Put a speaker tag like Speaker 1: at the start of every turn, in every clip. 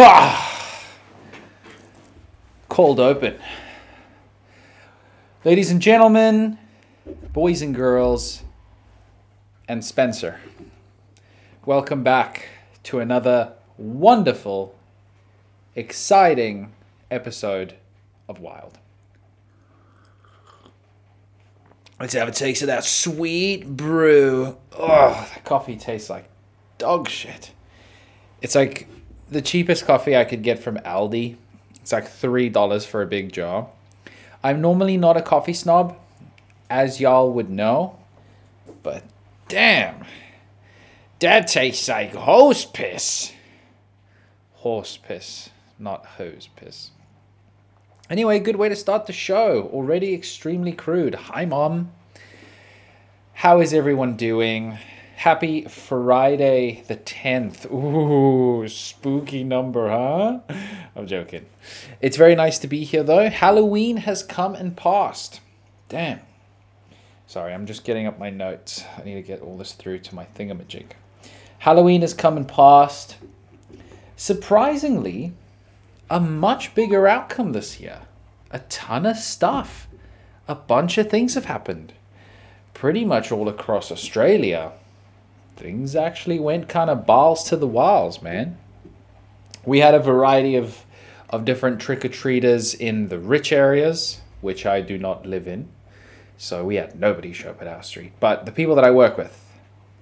Speaker 1: Cold open. Ladies and gentlemen, boys and girls, and Spencer, welcome back to another wonderful, exciting episode of Wild. Let's have a taste of that sweet brew. Oh, that coffee tastes like dog shit. It's like the cheapest coffee I could get from Aldi. It's like three dollars for a big jar. I'm normally not a coffee snob, as y'all would know, but damn, that tastes like hose piss. Horse piss, not hose piss. Anyway, good way to start the show. Already extremely crude. Hi, Mom. How is everyone doing? Happy Friday the 10th. Ooh, spooky number, huh? I'm joking. It's very nice to be here, though. Halloween has come and passed. Damn. Sorry, I'm just getting up my notes. I need to get all this through to my thingamajig. Halloween has come and passed. Surprisingly, a much bigger outcome this year. A ton of stuff. A bunch of things have happened. Pretty much all across Australia. Things actually went kind of balls to the walls, man. We had a variety of, of different trick or treaters in the rich areas, which I do not live in. So we had nobody show up at our street. But the people that I work with,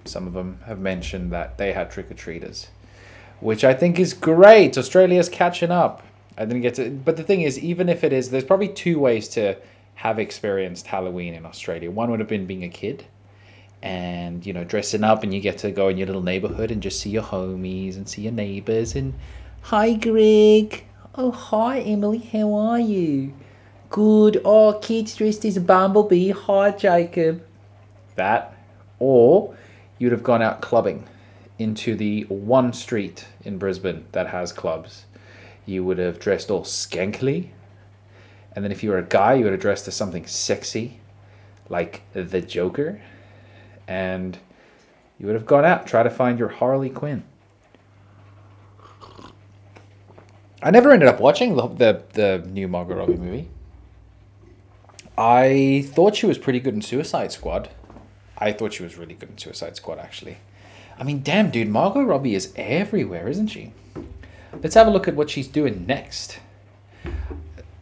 Speaker 1: some of them have mentioned that they had trick or treaters which I think is great. Australia's catching up. I didn't get to, but the thing is, even if it is, there's probably two ways to have experienced Halloween in Australia. One would have been being a kid, and you know, dressing up, and you get to go in your little neighborhood and just see your homies and see your neighbors. And hi, Greg. Oh, hi, Emily. How are you? Good. Oh, kids dressed as a bumblebee. Hi, Jacob. That, or you'd have gone out clubbing into the one street in Brisbane that has clubs, you would have dressed all skankily. And then if you were a guy, you would have dressed as something sexy, like the Joker. And you would have gone out, try to find your Harley Quinn. I never ended up watching the, the, the new Margot Robbie movie. I thought she was pretty good in Suicide Squad. I thought she was really good in Suicide Squad, actually. I mean, damn, dude, Margot Robbie is everywhere, isn't she? Let's have a look at what she's doing next.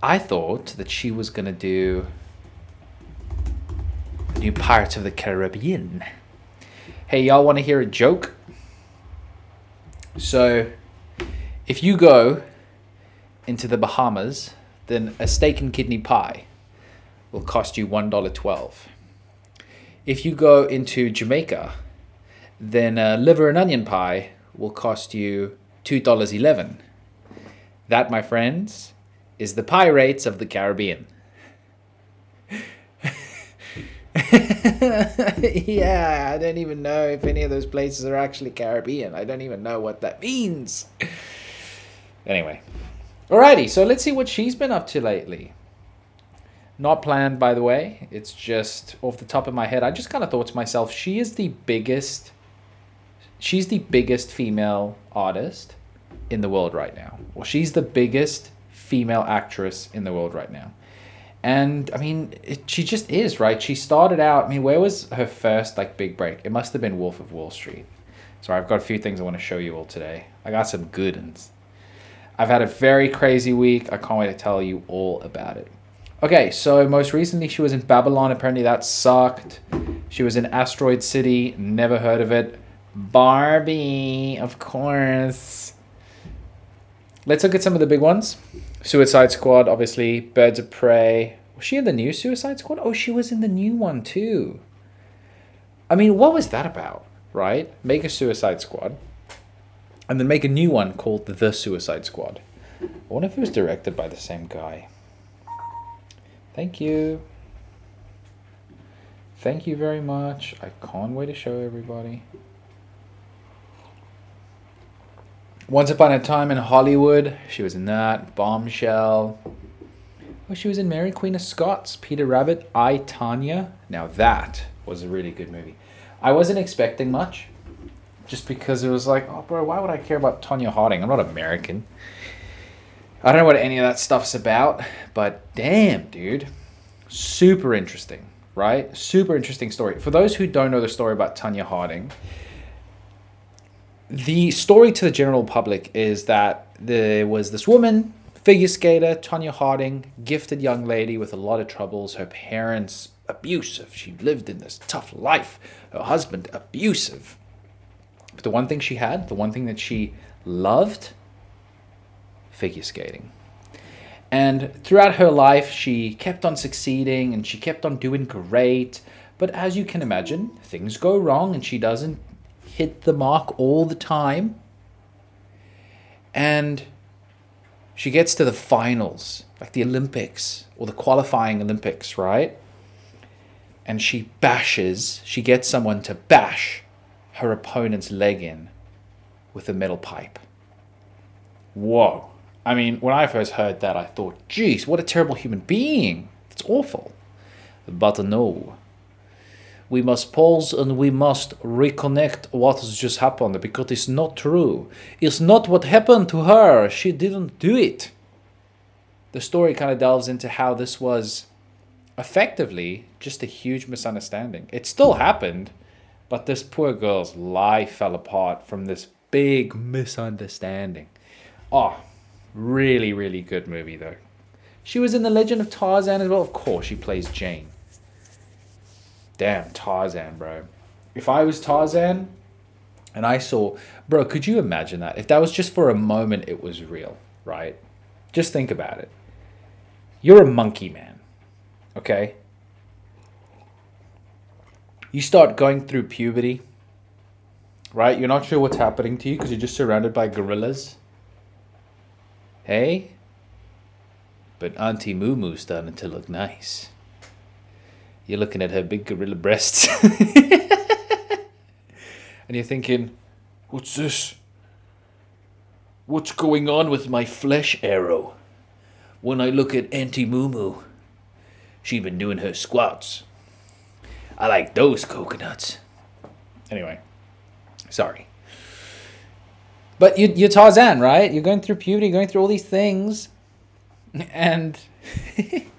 Speaker 1: I thought that she was gonna do a new Pirates of the Caribbean. Hey, y'all want to hear a joke? So, if you go into the Bahamas, then a steak and kidney pie will cost you one dollar twelve. If you go into Jamaica, then a liver and onion pie will cost you $2.11. That, my friends, is the pie rates of the Caribbean. yeah, I don't even know if any of those places are actually Caribbean. I don't even know what that means. Anyway. Alrighty, so let's see what she's been up to lately. Not planned, by the way. It's just off the top of my head. I just kind of thought to myself, she is the biggest she's the biggest female artist in the world right now. Well, she's the biggest female actress in the world right now. And I mean, it, she just is, right? She started out, I mean, where was her first like big break? It must have been Wolf of Wall Street. Sorry, I've got a few things I want to show you all today. I got some good ones. I've had a very crazy week. I can't wait to tell you all about it. Okay, so most recently she was in Babylon. Apparently that sucked. She was in Asteroid City. Never heard of it. Barbie, of course. Let's look at some of the big ones. Suicide Squad, obviously. Birds of Prey. Was she in the new Suicide Squad? Oh, she was in the new one too. I mean, what was that about, right? Make a Suicide Squad and then make a new one called The Suicide Squad. I wonder if it was directed by the same guy. Thank you. Thank you very much. I can't wait to show everybody. Once Upon a Time in Hollywood, she was in that. Bombshell. Oh, she was in Mary Queen of Scots, Peter Rabbit, I, Tonya. Now that was a really good movie. I wasn't expecting much, just because it was like, oh, bro, why would I care about Tonya Harding? I'm not American. I don't know what any of that stuff's about, but damn, dude. Super interesting, right? Super interesting story. For those who don't know the story about Tonya Harding, the story to the general public is that there was this woman, figure skater, Tonya Harding, gifted young lady with a lot of troubles. Her parents abusive. She lived in this tough life. Her husband abusive. But the one thing she had, the one thing that she loved, figure skating. And throughout her life, she kept on succeeding and she kept on doing great. But as you can imagine, things go wrong and she doesn't hit the mark all the time. And she gets to the finals, like the Olympics or the qualifying Olympics, right? And she bashes, she gets someone to bash her opponent's leg in with a metal pipe. Whoa. I mean, when I first heard that, I thought, geez, what a terrible human being. It's awful. But no. We must pause and we must reconnect what has just happened because it's not true. It's not what happened to her. She didn't do it. The story kind of delves into how this was effectively just a huge misunderstanding. It still happened, but this poor girl's life fell apart from this big misunderstanding. Oh, Really, really good movie though. She was in The Legend of Tarzan as well. Of course, she plays Jane. Damn, Tarzan, bro. If I was Tarzan and I saw, bro, could you imagine that? If that was just for a moment, it was real, right? Just think about it. You're a monkey man, okay? You start going through puberty, right? You're not sure what's happening to you because you're just surrounded by gorillas Hey? But Auntie Moo Moo's starting to look nice. You're looking at her big gorilla breasts. and you're thinking, what's this? What's going on with my flesh arrow? When I look at Auntie Moo Moo, she been doing her squats. I like those coconuts. Anyway, sorry. But you, you're Tarzan, right? You're going through puberty, going through all these things, and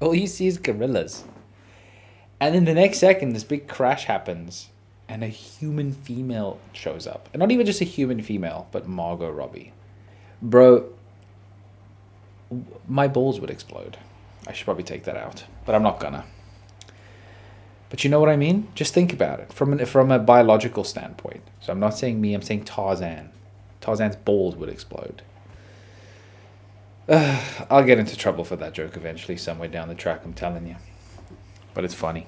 Speaker 1: all you see is gorillas. And then the next second, this big crash happens, and a human female shows up. And not even just a human female, but Margot Robbie. Bro, my balls would explode. I should probably take that out, but I'm not gonna. But you know what I mean? Just think about it from an, from a biological standpoint. So I'm not saying me, I'm saying Tarzan. Tarzan's balls would explode. I'll get into trouble for that joke eventually, somewhere down the track, I'm telling you. But it's funny.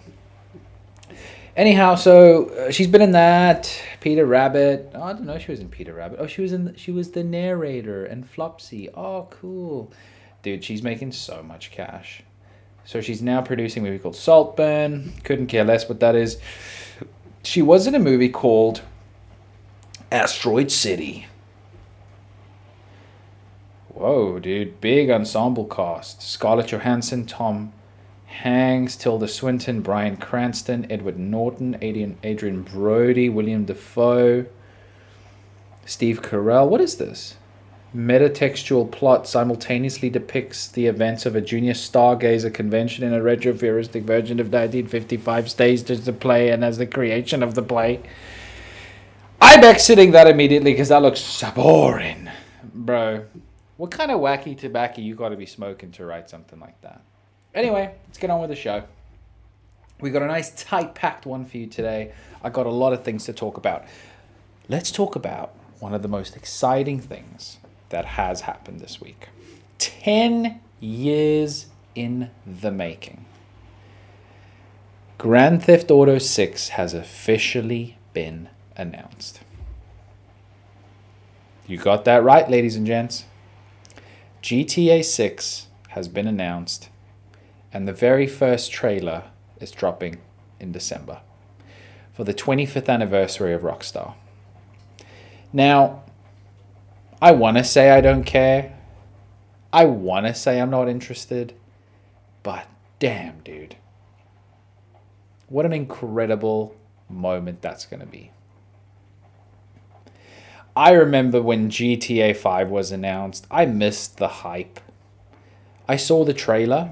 Speaker 1: Anyhow, so uh, she's been in that Peter Rabbit. Oh, I don't know. She was in Peter Rabbit. Oh, she was in. She was the narrator and Flopsy. Oh, cool, dude. She's making so much cash. So she's now producing a movie called Saltburn. Couldn't care less what that is. She was in a movie called Asteroid City. Whoa, dude. Big ensemble cast. Scarlett Johansson, Tom Hanks, Tilda Swinton, Bryan Cranston, Edward Norton, Adrian, Adrien Brody, William Dafoe, Steve Carell. What is this? metatextual plot simultaneously depicts the events of a junior stargazer convention in a retrofuturistic version of 1955 staged as the play and as the creation of the play. I'm exiting that immediately because that looks so boring. Bro, what kind of wacky tobacco you got to be smoking to write something like that? Anyway, let's get on with the show. We got a nice tight packed one for you today. I got a lot of things to talk about. Let's talk about one of the most exciting things that has happened this week. 10 years in the making. Grand Theft Auto 6 has officially been announced. You got that right, ladies and gents. GTA 6 has been announced, and the very first trailer is dropping in December for the 25th anniversary of Rockstar. Now, I want to say I don't care. I want to say I'm not interested. But damn, dude. What an incredible moment that's going to be. I remember when GTA 5 was announced, I missed the hype. I saw the trailer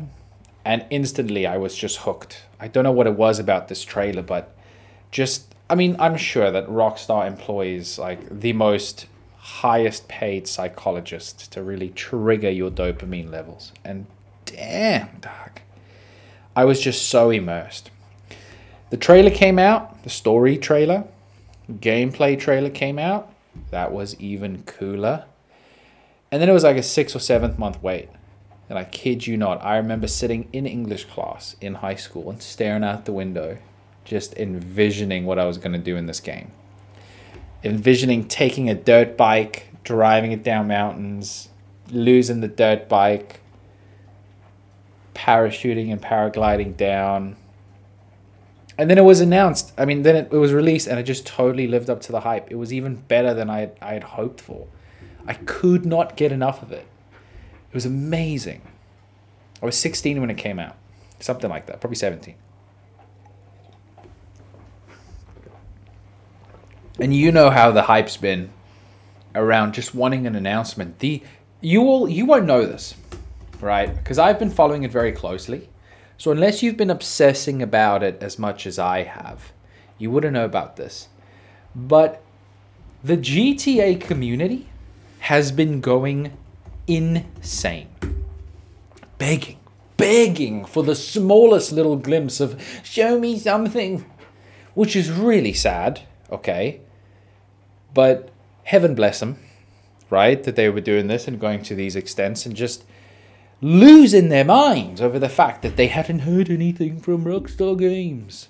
Speaker 1: and instantly I was just hooked. I don't know what it was about this trailer, but just I mean, I'm sure that Rockstar employs like the most highest paid psychologist to really trigger your dopamine levels. And damn, dog. I was just so immersed. The trailer came out, the story trailer, gameplay trailer came out. That was even cooler. And then it was like a six or seventh month wait. And I kid you not, I remember sitting in English class in high school and staring out the window, just envisioning what I was going to do in this game. Envisioning taking a dirt bike, driving it down mountains, losing the dirt bike, parachuting and paragliding down. And then it was announced. I mean, then it, it was released and it just totally lived up to the hype. It was even better than I had, I had hoped for. I could not get enough of it. It was amazing. I was 16 when it came out. Something like that. Probably 17. And you know how the hype's been around just wanting an announcement. The you will you won't know this, right? Because I've been following it very closely. So unless you've been obsessing about it as much as I have, you wouldn't know about this. But the GTA community has been going insane. Begging, begging for the smallest little glimpse of show me something, which is really sad, okay? But heaven bless them, right? That they were doing this and going to these extents and just losing their minds over the fact that they hadn't heard anything from Rockstar Games.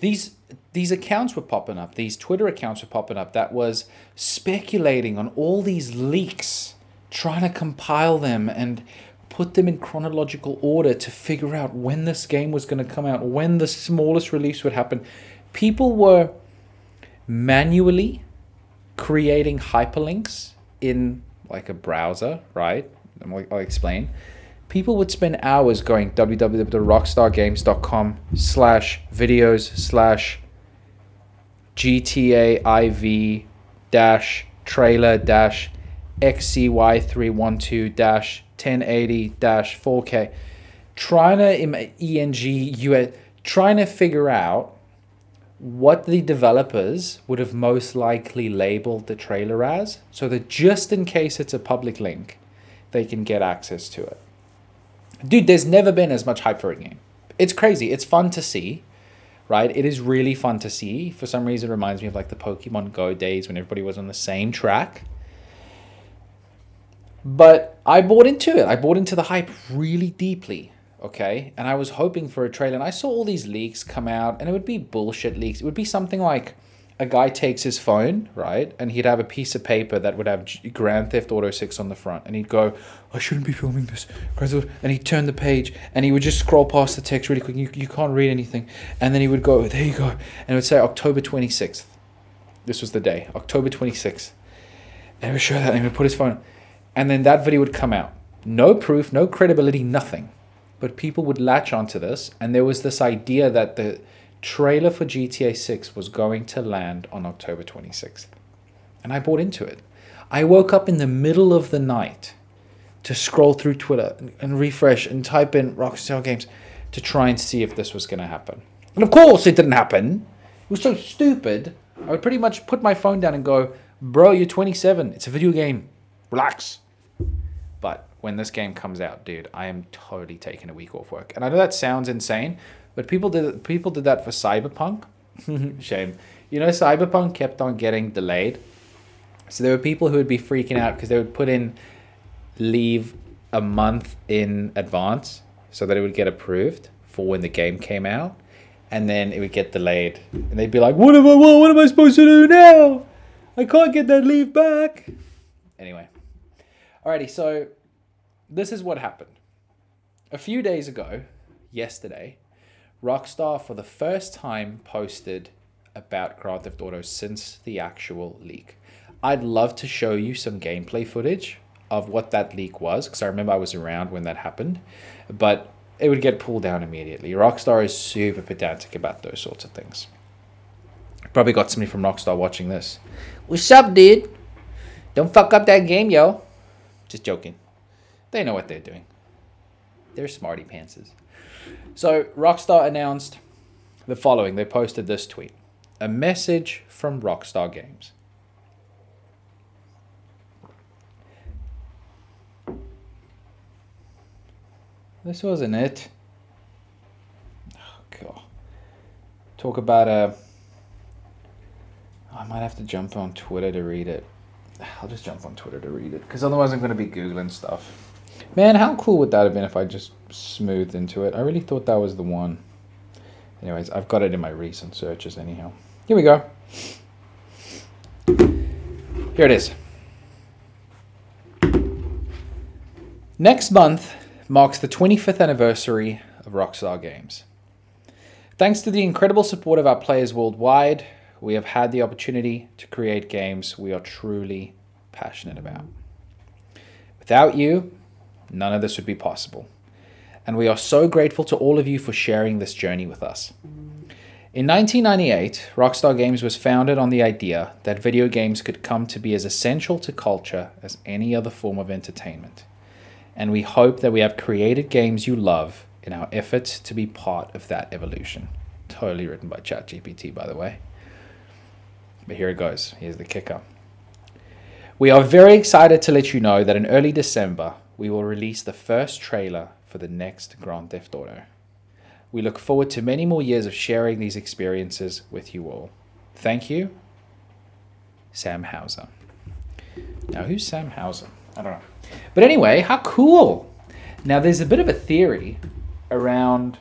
Speaker 1: These these accounts were popping up, these Twitter accounts were popping up that was speculating on all these leaks, trying to compile them and put them in chronological order to figure out when this game was going to come out, when the smallest release would happen. People were manually creating hyperlinks in like a browser, right? I'll explain. People would spend hours going www.rockstargames.com slash videos slash GTA IV dash trailer dash XCY312 dash 1080 dash 4K, trying to ENG US, trying to figure out what the developers would have most likely labeled the trailer as, so that just in case it's a public link, they can get access to it. Dude, there's never been as much hype for a game. It's crazy. It's fun to see right? It is really fun to see. For some reason, it reminds me of like the Pokemon Go days when everybody was on the same track. But I bought into it. I bought into the hype really deeply. Okay. And I was hoping for a trailer. And I saw all these leaks come out, and it would be bullshit leaks. It would be something like a guy takes his phone, right, and he'd have a piece of paper that would have Grand Theft Auto 6 on the front, and he'd go, I shouldn't be filming this. And he'd turn the page, and he would just scroll past the text really quick. You, you can't read anything. And then he would go, there you go. And it would say October 26th. This was the day, October 26th. And he would show that, and he would put his phone. And then that video would come out. No proof, no credibility, nothing. But people would latch onto this, and there was this idea that the trailer for GTA 6 was going to land on October 26th. And I bought into it. I woke up in the middle of the night to scroll through Twitter and, refresh and type in Rockstar Games to try and see if this was going to happen. And of course, it didn't happen. It was so stupid. I would pretty much put my phone down and go, Bro, you're 27. It's a video game. Relax. But when this game comes out, dude, I am totally taking a week off work. And I know that sounds insane, but people did people did that for Cyberpunk. Mm-hmm. Shame. You know, Cyberpunk kept on getting delayed. So there were people who would be freaking out because they would put in leave a month in advance so that it would get approved for when the game came out, and then it would get delayed, and they'd be like, "What am I? What am I supposed to do now? I can't get that leave back." Anyway, alrighty. So this is what happened. A few days ago, yesterday, Rockstar for the first time posted about Grand Theft Auto since the actual leak. I'd love to show you some gameplay footage of what that leak was because I remember I was around when that happened, but it would get pulled down immediately. Rockstar is super pedantic about those sorts of things. Probably got somebody from Rockstar watching this. What's up, dude? Don't fuck up that game, yo. Just joking. They know what they're doing. They're smarty pantses. So Rockstar announced the following. They posted this tweet. A message from Rockstar Games. This wasn't it. Oh god. Talk about a. I might have to jump on Twitter to read it. I'll just jump on Twitter to read it because otherwise I'm going to be googling stuff. Man, how cool would that have been if I just smoothed into it? I really thought that was the one. Anyways, I've got it in my recent searches anyhow. Here we go. Here it is. Next month marks the 25th anniversary of Rockstar Games. Thanks to the incredible support of our players worldwide, we have had the opportunity to create games we are truly passionate about. Without you, none of this would be possible. And we are so grateful to all of you for sharing this journey with us. In 1998, Rockstar Games was founded on the idea that video games could come to be as essential to culture as any other form of entertainment. And we hope that we have created games you love in our efforts to be part of that evolution. Totally written by ChatGPT, by the way. But here it goes. Here's the kicker. We are very excited to let you know that in early December, we will release the first trailer for the next Grand Theft Auto. We look forward to many more years of sharing these experiences with you all. Thank you, Sam Houser. Now, who's Sam Houser? I don't know. But anyway, how cool! Now, there's a bit of a theory around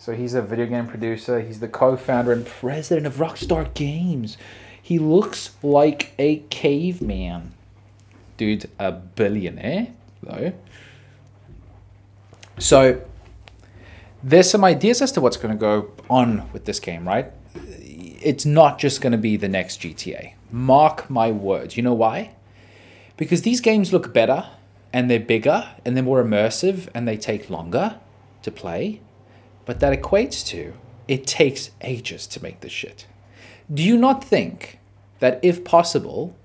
Speaker 1: so he's a video game producer. He's the co-founder and president of Rockstar Games. He looks like a caveman. Dude's a billionaire, though. So there's some ideas as to what's going to go on with this game, right? It's not just going to be the next GTA. Mark my words. You know why? Because these games look better and they're bigger and they're more immersive and they take longer to play but that equates to it takes ages to make this shit. Do you not think that if possible,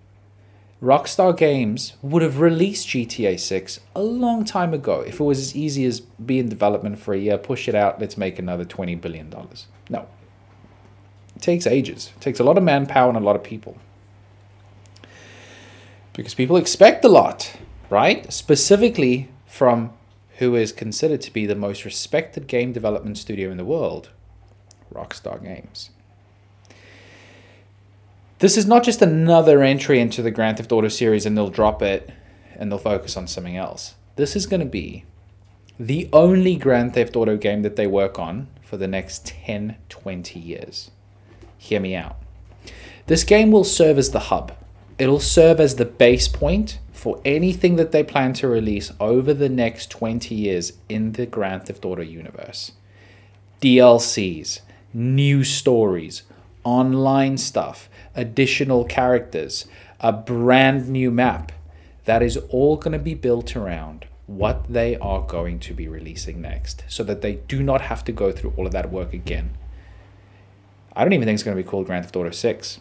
Speaker 1: Rockstar Games would have released GTA 6 a long time ago if it was as easy as be in development for a year, push it out, let's make another $20 billion? No. It takes ages. It takes a lot of manpower and a lot of people. Because people expect a lot, right? Specifically from who is considered to be the most respected game development studio in the world, Rockstar Games. This is not just another entry into the Grand Theft Auto series and they'll drop it and they'll focus on something else. This is going to be the only Grand Theft Auto game that they work on for the next 10, 20 years. Hear me out. This game will serve as the hub. It'll serve as the base point for anything that they plan to release over the next 20 years in the Grand Theft Auto universe. DLCs, new stories, online stuff, additional characters, a brand new map. That is all going to be built around what they are going to be releasing next so that they do not have to go through all of that work again. I don't even think it's going to be called Grand Theft Auto 6.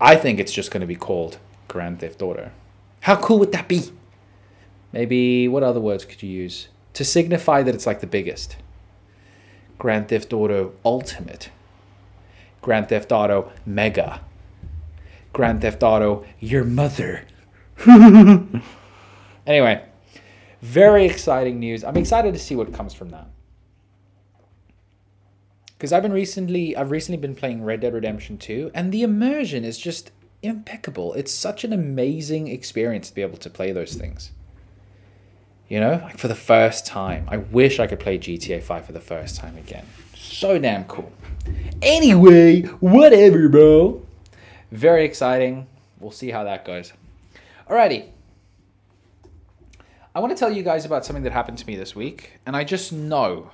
Speaker 1: I think it's just going to be called Grand Theft Auto. How cool would that be? Maybe what other words could you use to signify that it's like the biggest? Grand Theft Auto Ultimate, Grand Theft Auto Mega, Grand Theft Auto Your Mother. anyway, very exciting news. I'm excited to see what comes from that. Because I've been recently, I've recently been playing Red Dead Redemption 2, and the immersion is just impeccable. It's such an amazing experience to be able to play those things. You know, like for the first time. I wish I could play GTA 5 for the first time again. So damn cool. Anyway, whatever, bro. Very exciting. We'll see how that goes. Alrighty. I want to tell you guys about something that happened to me this week, and I just know,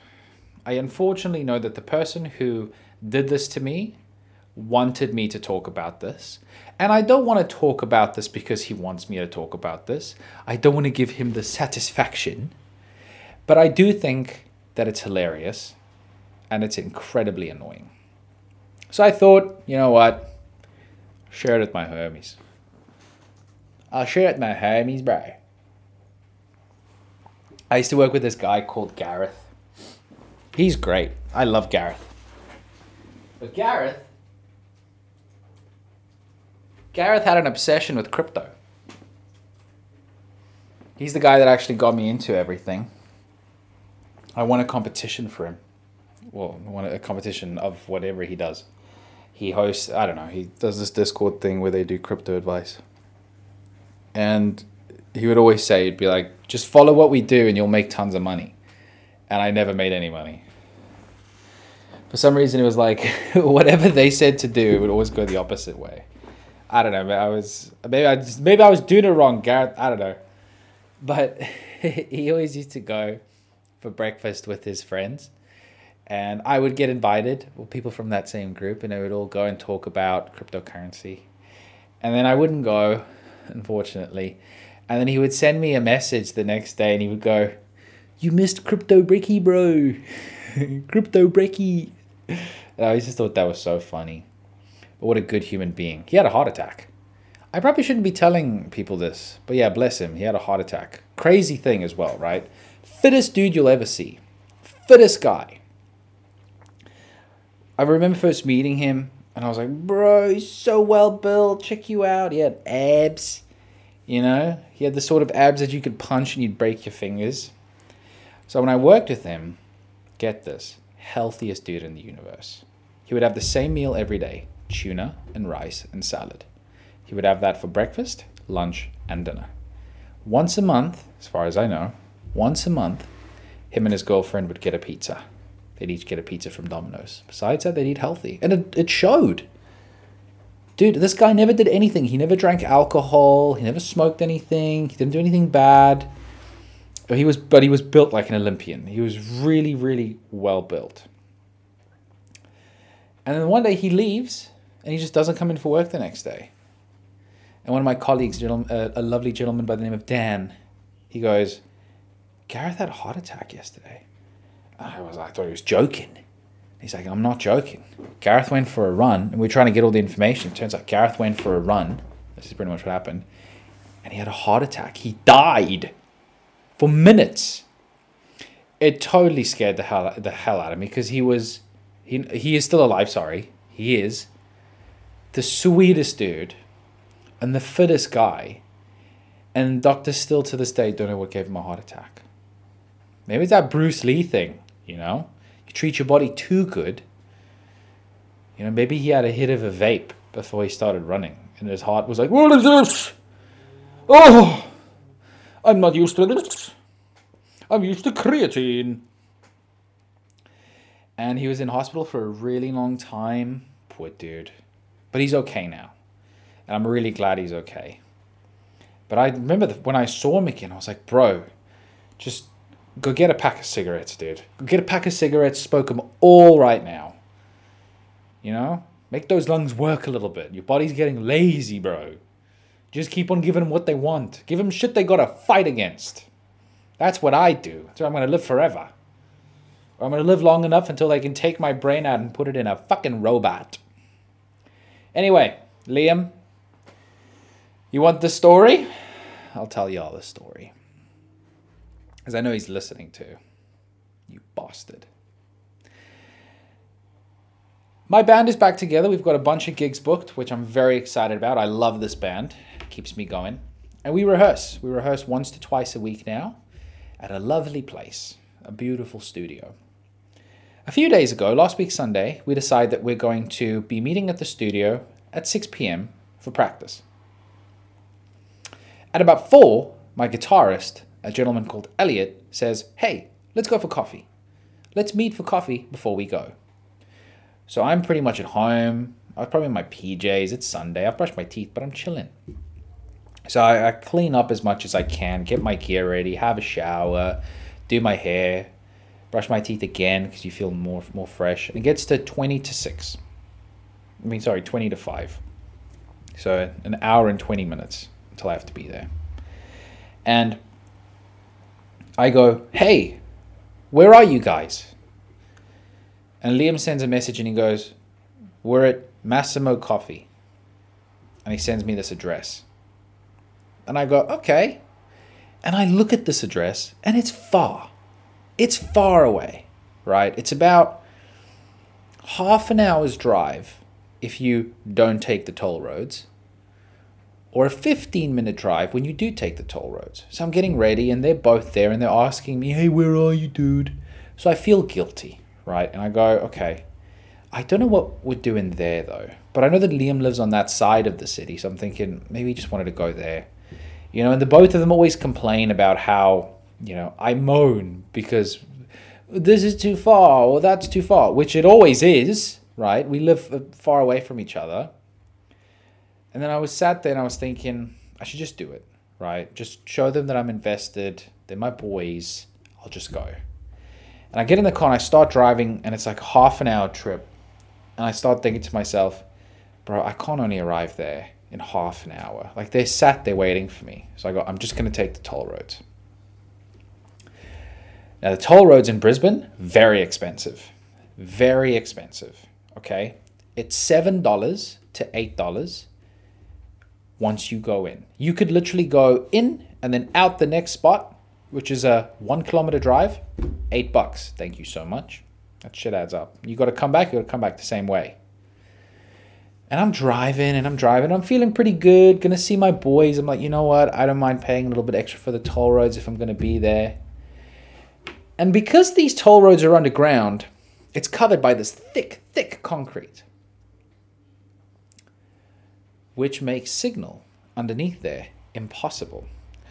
Speaker 1: I unfortunately know that the person who did this to me wanted me to talk about this. And I don't want to talk about this because he wants me to talk about this. I don't want to give him the satisfaction. But I do think that it's hilarious and it's incredibly annoying. So I thought, you know what? Share it with my homies. I'll share it with my homies, bro. I used to work with this guy called Gareth. He's great. I love Gareth. But Gareth, Gareth had an obsession with crypto. He's the guy that actually got me into everything. I won a competition for him. Well, won a competition of whatever he does. He hosts, I don't know, he does this Discord thing where they do crypto advice. And he would always say, he'd be like, just follow what we do and you'll make tons of money. And I never made any money. For some reason, it was like whatever they said to do, it would always go the opposite way. I don't know. I was maybe I just, maybe I was doing it wrong, Gareth. I don't know, but he always used to go for breakfast with his friends, and I would get invited, well, people from that same group, and they would all go and talk about cryptocurrency, and then I wouldn't go, unfortunately, and then he would send me a message the next day, and he would go, "You missed crypto bricky, bro, crypto bricky." And I just thought that was so funny. But what a good human being. He had a heart attack. I probably shouldn't be telling people this, but yeah, bless him. He had a heart attack. Crazy thing as well, right? Fittest dude you'll ever see. Fittest guy. I remember first meeting him, and I was like, bro, he's so well built. Check you out. He had abs. You know, he had the sort of abs that you could punch and you'd break your fingers. So when I worked with him, get this, healthiest dude in the universe. He would have the same meal every day tuna and rice and salad. He would have that for breakfast, lunch, and dinner. Once a month, as far as I know, once a month, him and his girlfriend would get a pizza. They'd each get a pizza from Domino's. Besides that, they'd eat healthy. And it, it showed. Dude, this guy never did anything. He never drank alcohol. He never smoked anything. He didn't do anything bad. But he was, but he was built like an Olympian. He was really, really well built. And then one day he leaves and he just doesn't come in for work the next day. And one of my colleagues, a lovely gentleman by the name of Dan, he goes, Gareth had a heart attack yesterday. I was, I thought he was joking. He's like, I'm not joking. Gareth went for a run, and we are trying to get all the information. It turns out Gareth went for a run. This is pretty much what happened. And he had a heart attack. He died for minutes. It totally scared the hell the hell out of me because he was he he is still alive. Sorry, he is the sweetest dude and the fittest guy. And doctors still to this day don't know what gave him a heart attack. Maybe it's that Bruce Lee thing, you know? You treat your body too good. You know, maybe he had a hit of a vape before he started running, and his heart was like, What is this? Oh, I'm not used to this. I'm used to creatine. And he was in hospital for a really long time. Poor dude. But he's okay now. And I'm really glad he's okay. But I remember when I saw him again, I was like, bro, just go get a pack of cigarettes, dude. Go get a pack of cigarettes, smoke them all right now. You know? Make those lungs work a little bit. Your body's getting lazy, bro. Just keep on giving them what they want. Give them shit they gotta fight against. That's what I do. So I'm gonna live forever. Or I'm gonna live long enough until they can take my brain out and put it in a fucking robot. Anyway, Liam, you want the story? I'll tell you all the story. Because I know he's listening to. You bastard. My band is back together. We've got a bunch of gigs booked, which I'm very excited about. I love this band, it keeps me going. And we rehearse. We rehearse once to twice a week now at a lovely place, a beautiful studio. A few days ago, last week Sunday, we decided that we're going to be meeting at the studio at 6 p.m. for practice. At about 4, my guitarist, a gentleman called Elliot, says, Hey, let's go for coffee. Let's meet for coffee before we go. So I'm pretty much at home. I'm probably in my PJs. It's Sunday. I've brushed my teeth, but I'm chilling. So I, I clean up as much as I can, get my gear ready, have a shower, do my hair, brush my teeth again because you feel more more fresh. And it gets to 20 to 6. I mean, sorry, 20 to 5. So an hour and 20 minutes until I have to be there. And I go, hey, where are you guys? And Liam sends a message and he goes, we're at Massimo Coffee. And he sends me this address. And I go, okay. And I look at this address and it's far. It's far away, right? It's about half an hour's drive if you don't take the toll roads, or a 15 minute drive when you do take the toll roads. So I'm getting ready and they're both there and they're asking me, hey, where are you, dude? So I feel guilty, right? And I go, okay, I don't know what we're doing there though, but I know that Liam lives on that side of the city. So I'm thinking maybe he just wanted to go there. You know, and the both of them always complain about how, you know, I moan because this is too far or that's too far, which it always is, right? We live uh, far away from each other. And then I was sat there and I was thinking, I should just do it, right? Just show them that I'm invested. They're my boys. I'll just go. And I get in the car and I start driving, and it's like half an hour trip. And I start thinking to myself, bro, I can't only arrive there in half an hour. Like they sat there waiting for me. So I go, I'm just going to take the toll roads. Now, the toll roads in Brisbane, very expensive. Very expensive. Okay. It's $7 to $8 once you go in. You could literally go in and then out the next spot, which is a one kilometer drive, eight bucks. Thank you so much. That shit adds up. You got to come back, you got to come back the same way. And I'm driving and I'm driving. I'm feeling pretty good. Gonna see my boys. I'm like, you know what? I don't mind paying a little bit extra for the toll roads if I'm gonna be there. And because these toll roads are underground, it's covered by this thick, thick concrete, which makes signal underneath there impossible.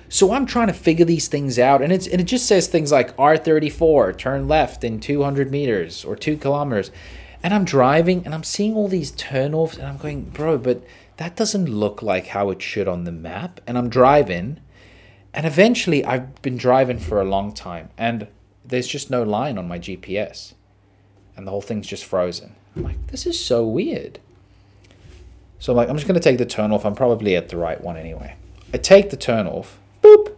Speaker 1: So I'm trying to figure these things out, and it's and it just says things like R34, turn left in 200 meters or two kilometers, and I'm driving and I'm seeing all these turnoffs, and I'm going, bro, but that doesn't look like how it should on the map. And I'm driving, and eventually I've been driving for a long time, and there's just no line on my GPS. And the whole thing's just frozen. I'm like, this is so weird. So I'm like, I'm just going to take the turn off. I'm probably at the right one anyway. I take the turn off. Boop.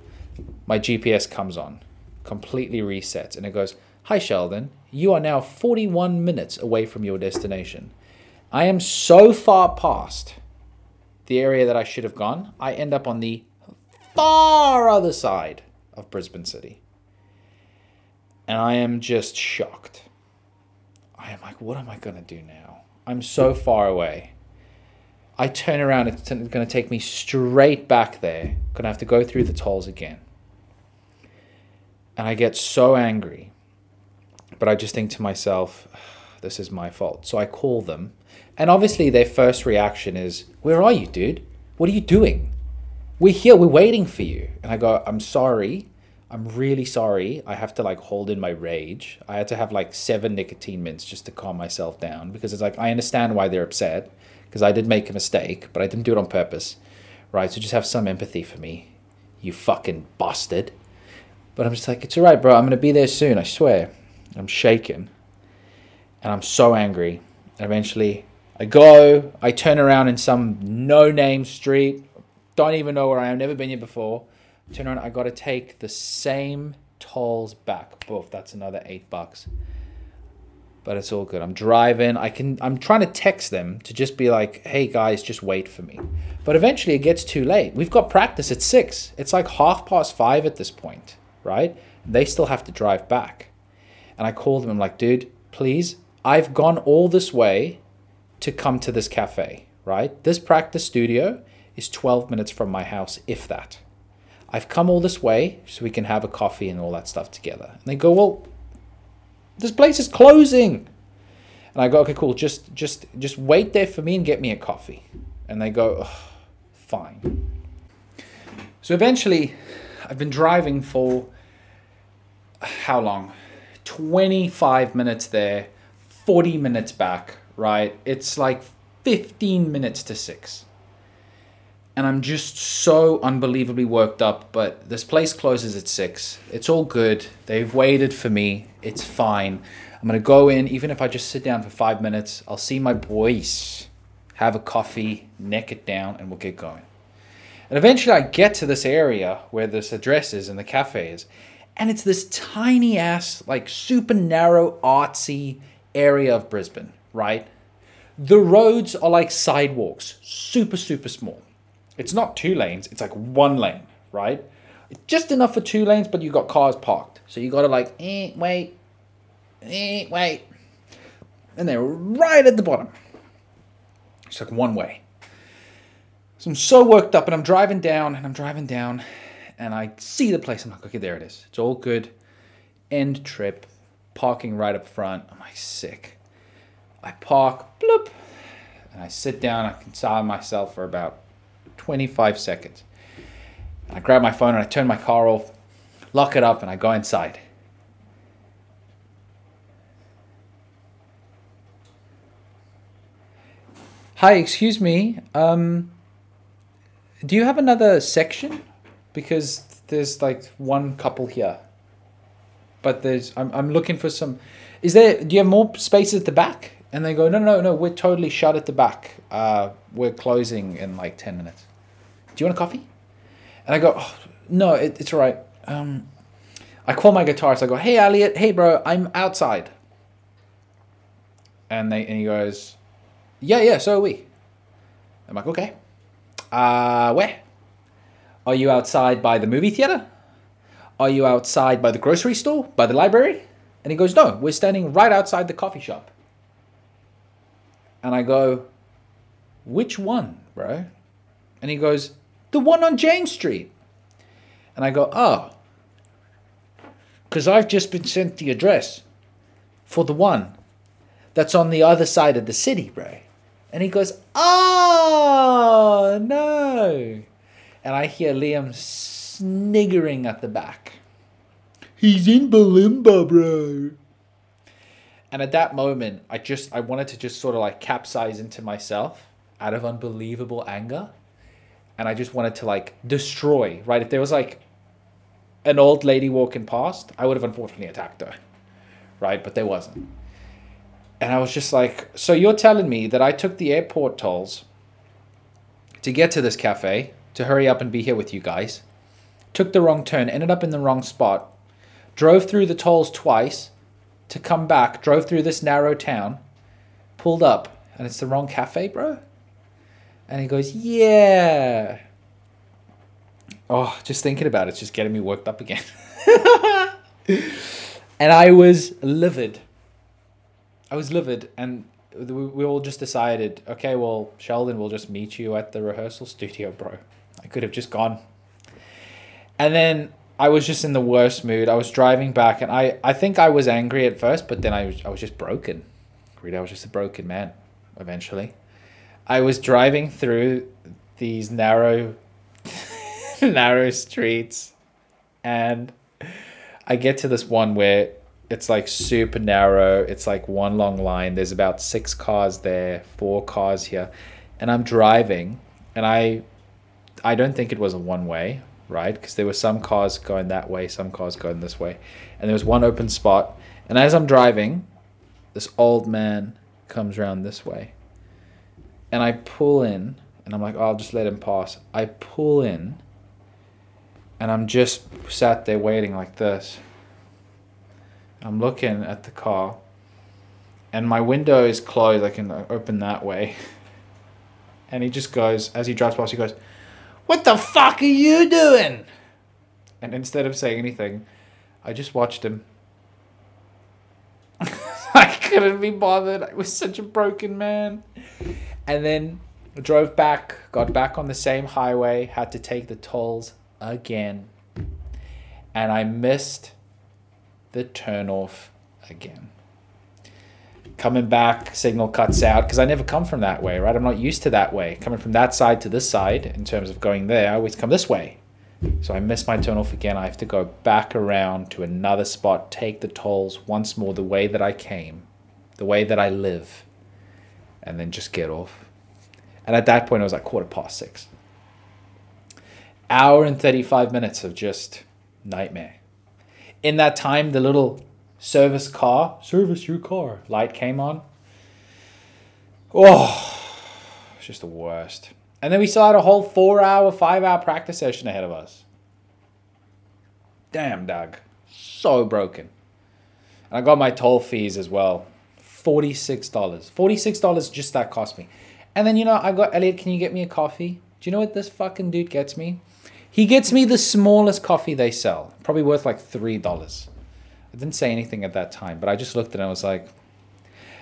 Speaker 1: My GPS comes on, completely resets, and it goes, Hi, Sheldon. You are now 41 minutes away from your destination. I am so far past the area that I should have gone. I end up on the far other side of Brisbane City and I am just shocked. I am like, what am I going to do now? I'm so far away. I turn around, it's going to take me straight back there. Going to have to go through the tolls again. And I get so angry. But I just think to myself, this is my fault. So I call them. And obviously, their first reaction is, Where are you, dude? What are you doing? We're here, we're waiting for you. And I go, I'm sorry. I'm really sorry. I have to like hold in my rage. I had to have like seven nicotine mints just to calm myself down because it's like I understand why they're upset because I did make a mistake, but I didn't do it on purpose. Right? So just have some empathy for me. You fucking bastard. But I'm just like, it's alright, bro. I'm gonna be there soon, I swear. I'm shaking. And I'm so angry. And eventually I go, I turn around in some no name street. Don't even know where I am, never been here before turn around, I got to take the same tolls back. Boof, that's another eight bucks. But it's all good. I'm driving. I can. I'm trying to text them to just be like, "Hey guys, just wait for me." But eventually, it gets too late. We've got practice at six. It's like half past five at this point, right? They still have to drive back. And I call them. I'm like, "Dude, please. I've gone all this way to come to this cafe, right? This practice studio is 12 minutes from my house, if that." I've come all this way so we can have a coffee and all that stuff together. And they go, Well, this place is closing. And I go, Okay, cool. Just just just wait there for me and get me a coffee. And they go, Fine. So eventually, I've been driving for how long? 25 minutes there, 40 minutes back, right? It's like 15 minutes to 6 and I'm just so unbelievably worked up. But this place closes at six. It's all good. They've waited for me. It's fine. I'm gonna go in, even if I just sit down for five minutes. I'll see my boys, have a coffee, neck it down, and we'll get going. And eventually, I get to this area where this address is and the cafe is, and it's this tiny ass, like super narrow, artsy area of Brisbane, right? The roads are like sidewalks, super, super small. It's not two lanes, it's like one lane, right? Just enough for two lanes, but you've got cars parked. So you gotta like, eh, wait, eh, wait. And they're right at the bottom. It's like one way. So I'm so worked up and I'm driving down and I'm driving down and I see the place. I'm like, okay, there it is. It's all good. End trip, parking right up front. I'm like, sick. I park, bloop, and I sit down. I can silence myself for about 25 seconds. I grab my phone and I turn my car off, lock it up, and I go inside. Hi, excuse me. Um, do you have another section? Because there's like one couple here. But there's I'm I'm looking for some is there do you have more spaces at the back? And they go, No no no, we're totally shut at the back. Uh we're closing in like ten minutes. Do you want a coffee? And I go, oh, no, it, it's all right. Um I call my guitarist, I go, Hey Elliot, hey bro, I'm outside. And they and he goes, Yeah, yeah, so are we. I'm like, okay. Uh where? Are you outside by the movie theater? Are you outside by the grocery store? By the library? And he goes, No, we're standing right outside the coffee shop. And I go, Which one, bro? And he goes, The one on James Street. And I go, Oh. Because I've just been sent the address for the one that's on the other side of the city, bro. And he goes, Oh, no. And I hear Liam sniggering at the back. He's in Bulimba, bro. And at that moment, I just I wanted to just sort of like capsize into myself out of unbelievable anger. And I just wanted to like destroy, right? If there was like an old lady walking past, I would have unfortunately attacked her. Right? But there wasn't. And I was just like, so you're telling me that I took the airport tolls to get to this cafe, to hurry up and be here with you guys, took the wrong turn, ended up in the wrong spot, drove through the tolls twice to come back, drove through this narrow town, pulled up, and it's the wrong cafe, bro? And he goes, yeah. Oh, just thinking about it's just getting me worked up again. and I was livid. I was livid, and we all just decided, okay, well, Sheldon we'll just meet you at the rehearsal studio, bro. I could have just gone. And then I was just in the worst mood. I was driving back, and I, I think I was angry at first, but then I was, I was just broken. Really, I was just a broken man eventually. I was driving through these narrow, narrow streets, and I get to this one where it's like super narrow. It's like one long line. There's about six cars there, four cars here, and I'm driving, and I, I don't think it was a one way, right? Because there were some cars going that way, some cars going this way, and there was one open spot. And as I'm driving, this old man comes around this way, and I pull in, and I'm like, oh, I'll just let him pass. I pull in, and I'm just sat there waiting like this. I'm looking at the car, and my window is closed. I can open that way. And he just goes, as he drives past, he goes, What the fuck are you doing? And instead of saying anything, I just watched him. I couldn't be bothered. I was such a broken man. And then drove back, got back on the same highway, had to take the tolls again. And I missed the turnoff again. Coming back, signal cuts out because I never come from that way, right? I'm not used to that way. Coming from that side to this side in terms of going there, I always come this way. So I miss my turnoff again. I have to go back around to another spot, take the tolls once more the way that I came, the way that I live, and then just get off. And at that point, it was like quarter past six. Hour and 35 minutes of just nightmare in that time, the little service car, service your car light came on. Oh, it's just the worst. And then we still had a whole four hour, five hour practice session ahead of us. Damn, Doug. So broken. And I got my toll fees as well. $46. $46 just that cost me. And then, you know, I got Elliot, can you get me a coffee? Do you know what this fucking dude gets me? He gets me the smallest coffee they sell, probably worth like $3. I didn't say anything at that time, but I just looked and I was like,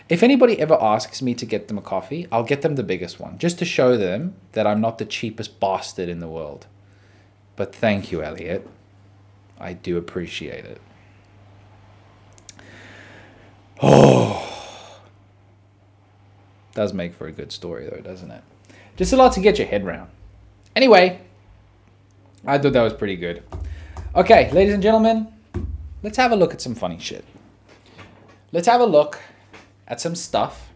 Speaker 1: if anybody ever asks me to get them a coffee, I'll get them the biggest one, just to show them that I'm not the cheapest bastard in the world. But thank you, Elliot. I do appreciate it. Oh. Does make for a good story, though, doesn't it? Just a lot to get your head around. Anyway, I thought that was pretty good. Okay, ladies and gentlemen, let's have a look at some funny shit. Let's have a look at some stuff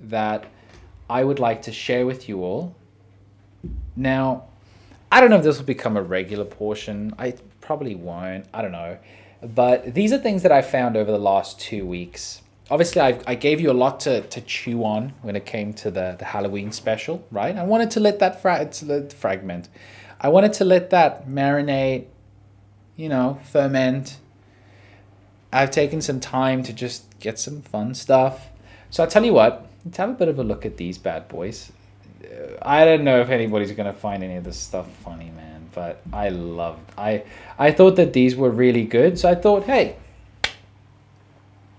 Speaker 1: that I would like to share with you all. Now, I don't know if this will become a regular portion. I probably won't. I don't know. But these are things that I found over the last two weeks. Obviously, I, I gave you a lot to, to chew on when it came to the, the Halloween special, right? I wanted to let that fra- fragment. I wanted to let that marinate, you know, ferment. I've taken some time to just get some fun stuff. So I'll tell you what, let's have a bit of a look at these bad boys. I don't know if anybody's gonna find any of this stuff funny, man. But I loved. I I thought that these were really good, so I thought, hey,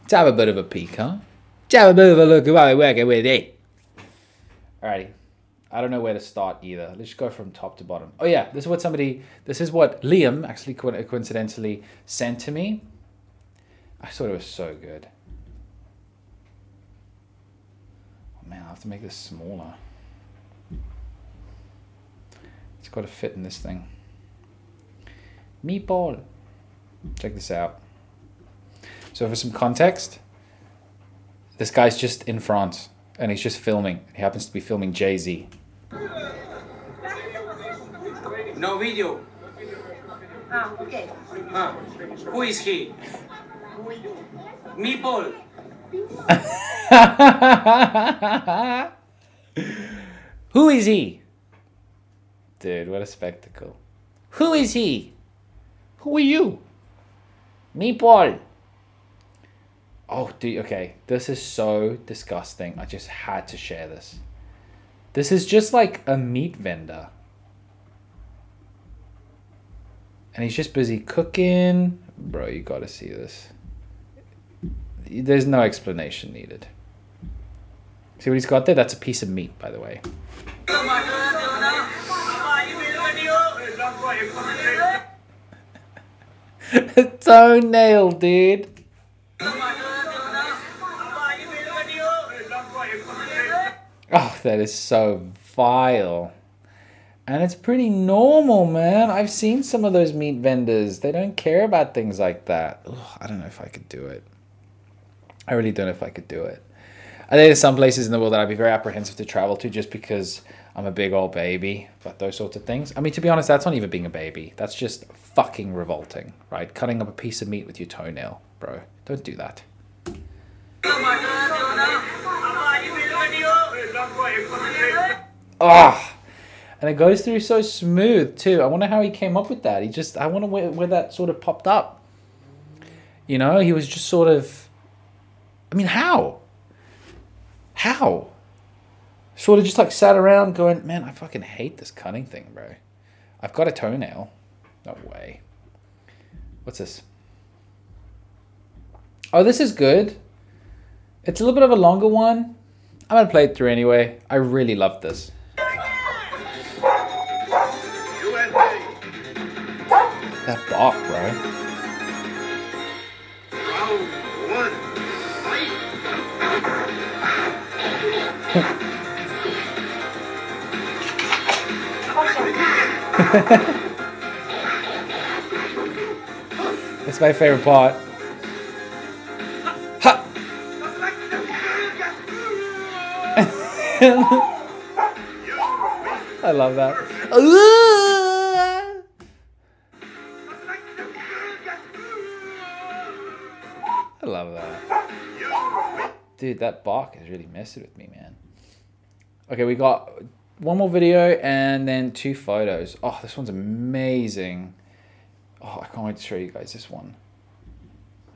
Speaker 1: let's have a bit of a peek, huh? Let's have a bit of a look at what we're working with, eh? Alrighty. I don't know where to start either. Let's go from top to bottom. Oh yeah, this is what somebody. This is what Liam actually coincidentally sent to me. I thought it was so good. Oh man, I have to make this smaller. It's got to fit in this thing. Meatball. Check this out. So for some context, this guy's just in France and he's just filming. He happens to be filming Jay Z.
Speaker 2: No video.
Speaker 3: Ah, okay.
Speaker 2: Ah, who is he? Meatball.
Speaker 1: Who is he? Dude, what a spectacle. Who is he? Who are you? Meatball. Oh, dude, okay. This is so disgusting. I just had to share this. This is just like a meat vendor. And he's just busy cooking. Bro, you gotta see this. There's no explanation needed. See what he's got there? That's a piece of meat, by the way. Toenail, dude. Oh, that is so vile. And it's pretty normal, man. I've seen some of those meat vendors. They don't care about things like that. Ugh, I don't know if I could do it. I really don't know if I could do it. I think there's some places in the world that I'd be very apprehensive to travel to just because I'm a big old baby. But those sorts of things. I mean, to be honest, that's not even being a baby. That's just fucking revolting, right? Cutting up a piece of meat with your toenail, bro. Don't do that. Ah, and it goes through so smooth too. I wonder how he came up with that. He just, I wonder where, where that sort of popped up. You know, he was just sort of, I mean, how? How? Sort of just like sat around going, man, I fucking hate this cutting thing, bro. I've got a toenail. No way. What's this? Oh, this is good. It's a little bit of a longer one. I'm gonna play it through anyway. I really love this. That bark, bro. It's my favorite part. I love that. I love that. Dude, that bark is really messing with me, man. Okay, we got one more video and then two photos. Oh, this one's amazing. Oh, I can't wait to show you guys this one.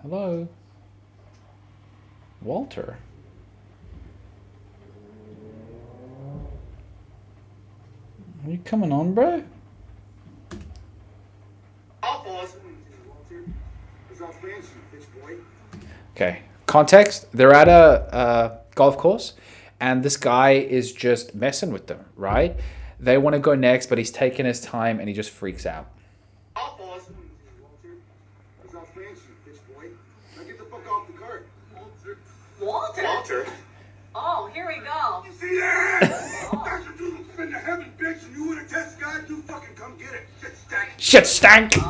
Speaker 1: Hello. Walter. Are you coming on, bro? Okay. Context: They're at a golf course and this guy is just messing with them. Right? They want to go next, but he's taking his time, and he just freaks out.
Speaker 3: Walter?
Speaker 4: Walter.
Speaker 3: Oh, here we go.
Speaker 4: See that? Dr. Doodle's been to heaven, bitch, and you with a test guy, you fucking come get it. Shit stank.
Speaker 1: Shit stank.
Speaker 4: You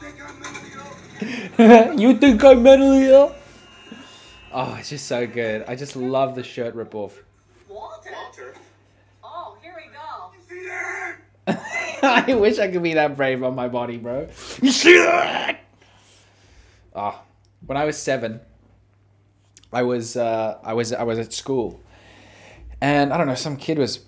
Speaker 4: think I'm mentally ill?
Speaker 1: you think I'm mentally ill? Oh, it's just so good. I just love the shirt ripoff.
Speaker 3: Walter?
Speaker 4: Walter.
Speaker 3: Oh, here we go.
Speaker 4: See that?
Speaker 1: I wish I could be that brave on my body, bro. You see that? Ah, when I was seven, I was uh, I was I was at school, and I don't know, some kid was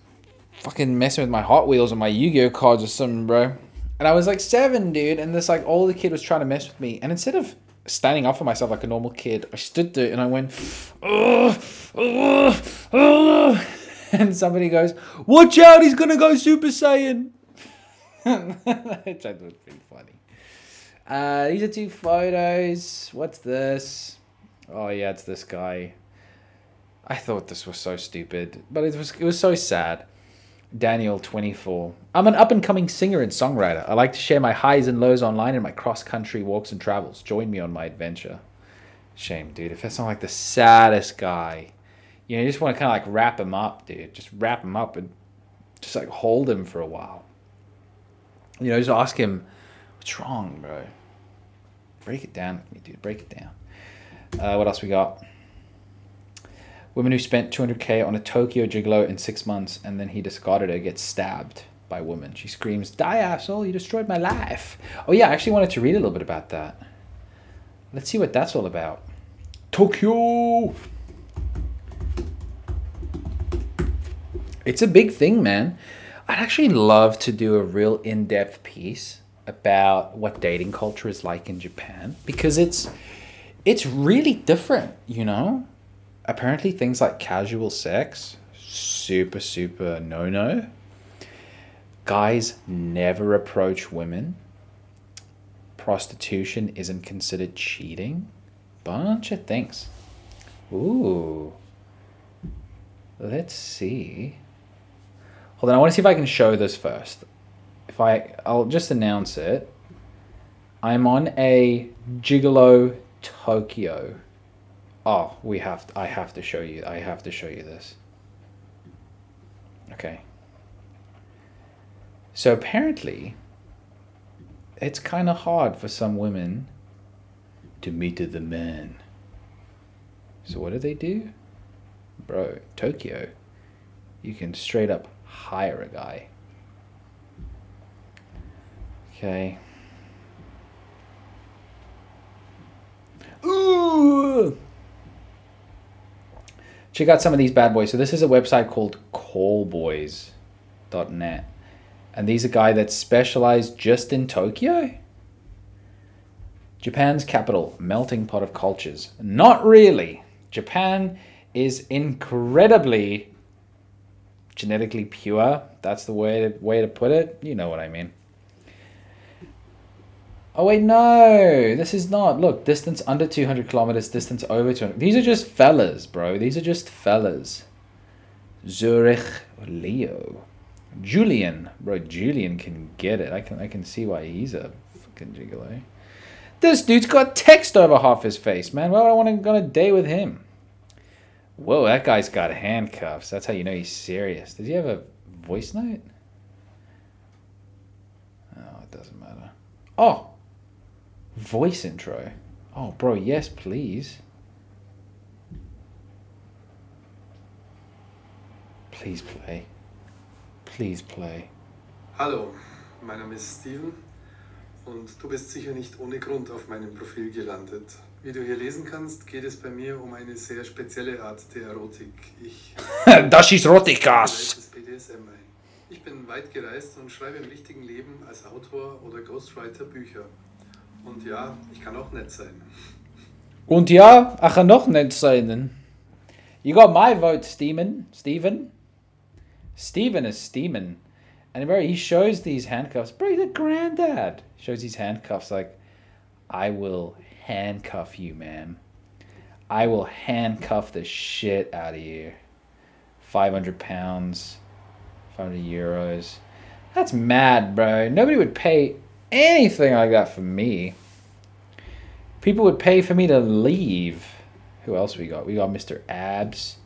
Speaker 1: fucking messing with my Hot Wheels or my Yu-Gi-Oh cards or something, bro. And I was like seven, dude, and this like older kid was trying to mess with me, and instead of standing up for myself like a normal kid, I stood there and I went, oh, oh, oh. and somebody goes, "Watch out, he's gonna go Super Saiyan." Which I thought was pretty funny. Uh, these are two photos. What's this? Oh yeah, it's this guy. I thought this was so stupid, but it was it was so sad. Daniel, 24. I'm an up and coming singer and songwriter. I like to share my highs and lows online and my cross country walks and travels. Join me on my adventure. Shame, dude. If that's not like the saddest guy, you know, you just want to kind of like wrap him up, dude. Just wrap him up and just like hold him for a while. You know, just ask him, what's wrong, bro? Break it down with me, dude. Break it down. Uh, what else we got? Women who spent 200k on a Tokyo gigolo in six months and then he discarded her gets stabbed by woman. She screams, Die, asshole, you destroyed my life. Oh, yeah, I actually wanted to read a little bit about that. Let's see what that's all about. Tokyo! It's a big thing, man. I'd actually love to do a real in depth piece about what dating culture is like in Japan because it's it's really different, you know? Apparently things like casual sex, super super no-no. Guys never approach women. Prostitution isn't considered cheating. Bunch of things. Ooh. Let's see. Hold on, I want to see if I can show this first. If I, I'll just announce it. I'm on a Gigolo Tokyo. Oh, we have. I have to show you. I have to show you this. Okay. So apparently, it's kind of hard for some women to meet the men. So what do they do? Bro, Tokyo, you can straight up hire a guy. Okay. Ooh! Check out some of these bad boys. So this is a website called callboys.net. And these are guys that specialize just in Tokyo? Japan's capital, melting pot of cultures. Not really. Japan is incredibly genetically pure. That's the way way to put it. You know what I mean. Oh wait, no, this is not. Look, distance under 200 kilometers, distance over 200. These are just fellas, bro. These are just fellas. Zurich, Leo, Julian, bro. Julian can get it. I can, I can see why he's a fucking gigolo. This dude's got text over half his face, man. Why would I want to go on a date with him? Whoa, that guy's got handcuffs. That's how you know he's serious. Does he have a voice note? Oh, it doesn't matter. Oh, voice intro. Oh, bro, yes, please. Please play. Please play.
Speaker 5: Hallo, mein Name ist Steven und du bist sicher nicht ohne Grund auf meinem Profil gelandet. Wie du hier lesen kannst, geht es bei mir um eine sehr spezielle Art der Erotik. Ich
Speaker 1: das ist Rotikas.
Speaker 5: Ich bin weit gereist und schreibe im richtigen Leben als Autor oder Ghostwriter Bücher. Und ja, ich kann auch nett sein.
Speaker 1: Und ja, ich kann noch nicht sein. You got my vote, Steven. Steven? Steven is Steven. And he shows these handcuffs. Bro, he's a granddad. Shows these handcuffs like, I will handcuff you, man. I will handcuff the shit out of you. 500 pounds, 500 euros. That's mad, bro. Nobody would pay anything like that for me. People would pay for me to leave. Who else we got? We got Mr. Abs.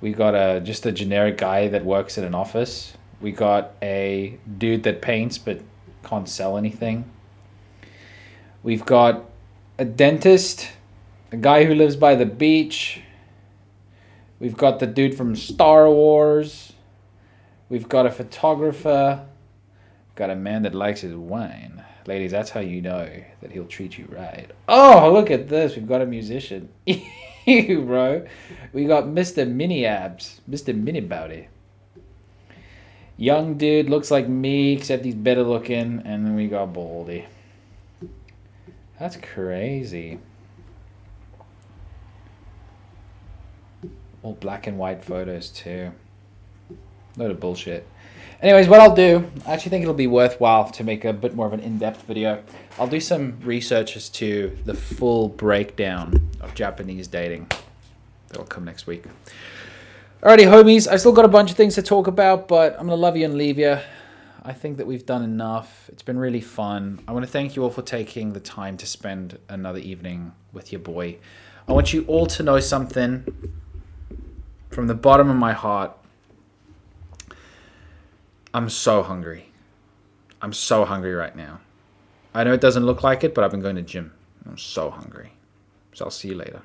Speaker 1: We got a just a generic guy that works at an office. We got a dude that paints but can't sell anything. We've got a dentist, a guy who lives by the beach. We've got the dude from Star Wars. We've got a photographer. Got a man that likes his wine. Ladies, that's how you know that he'll treat you right. Oh, look at this. We've got a musician. Ew, bro. We got Mr. Mini Abs. Mr. Mini Bowdy. Young dude looks like me, except he's better looking. And then we got Baldy. That's crazy. All black and white photos, too. Load of bullshit. Anyways, what I'll do, I actually think it'll be worthwhile to make a bit more of an in-depth video. I'll do some research as to the full breakdown of Japanese dating. That'll come next week. Alrighty, homies, I've still got a bunch of things to talk about, but I'm gonna love you and leave you. I think that we've done enough. It's been really fun. I want to thank you all for taking the time to spend another evening with your boy. I want you all to know something from the bottom of my heart. I'm so hungry. I'm so hungry right now. I know it doesn't look like it, but I've been going to gym. I'm so hungry. So I'll see you later.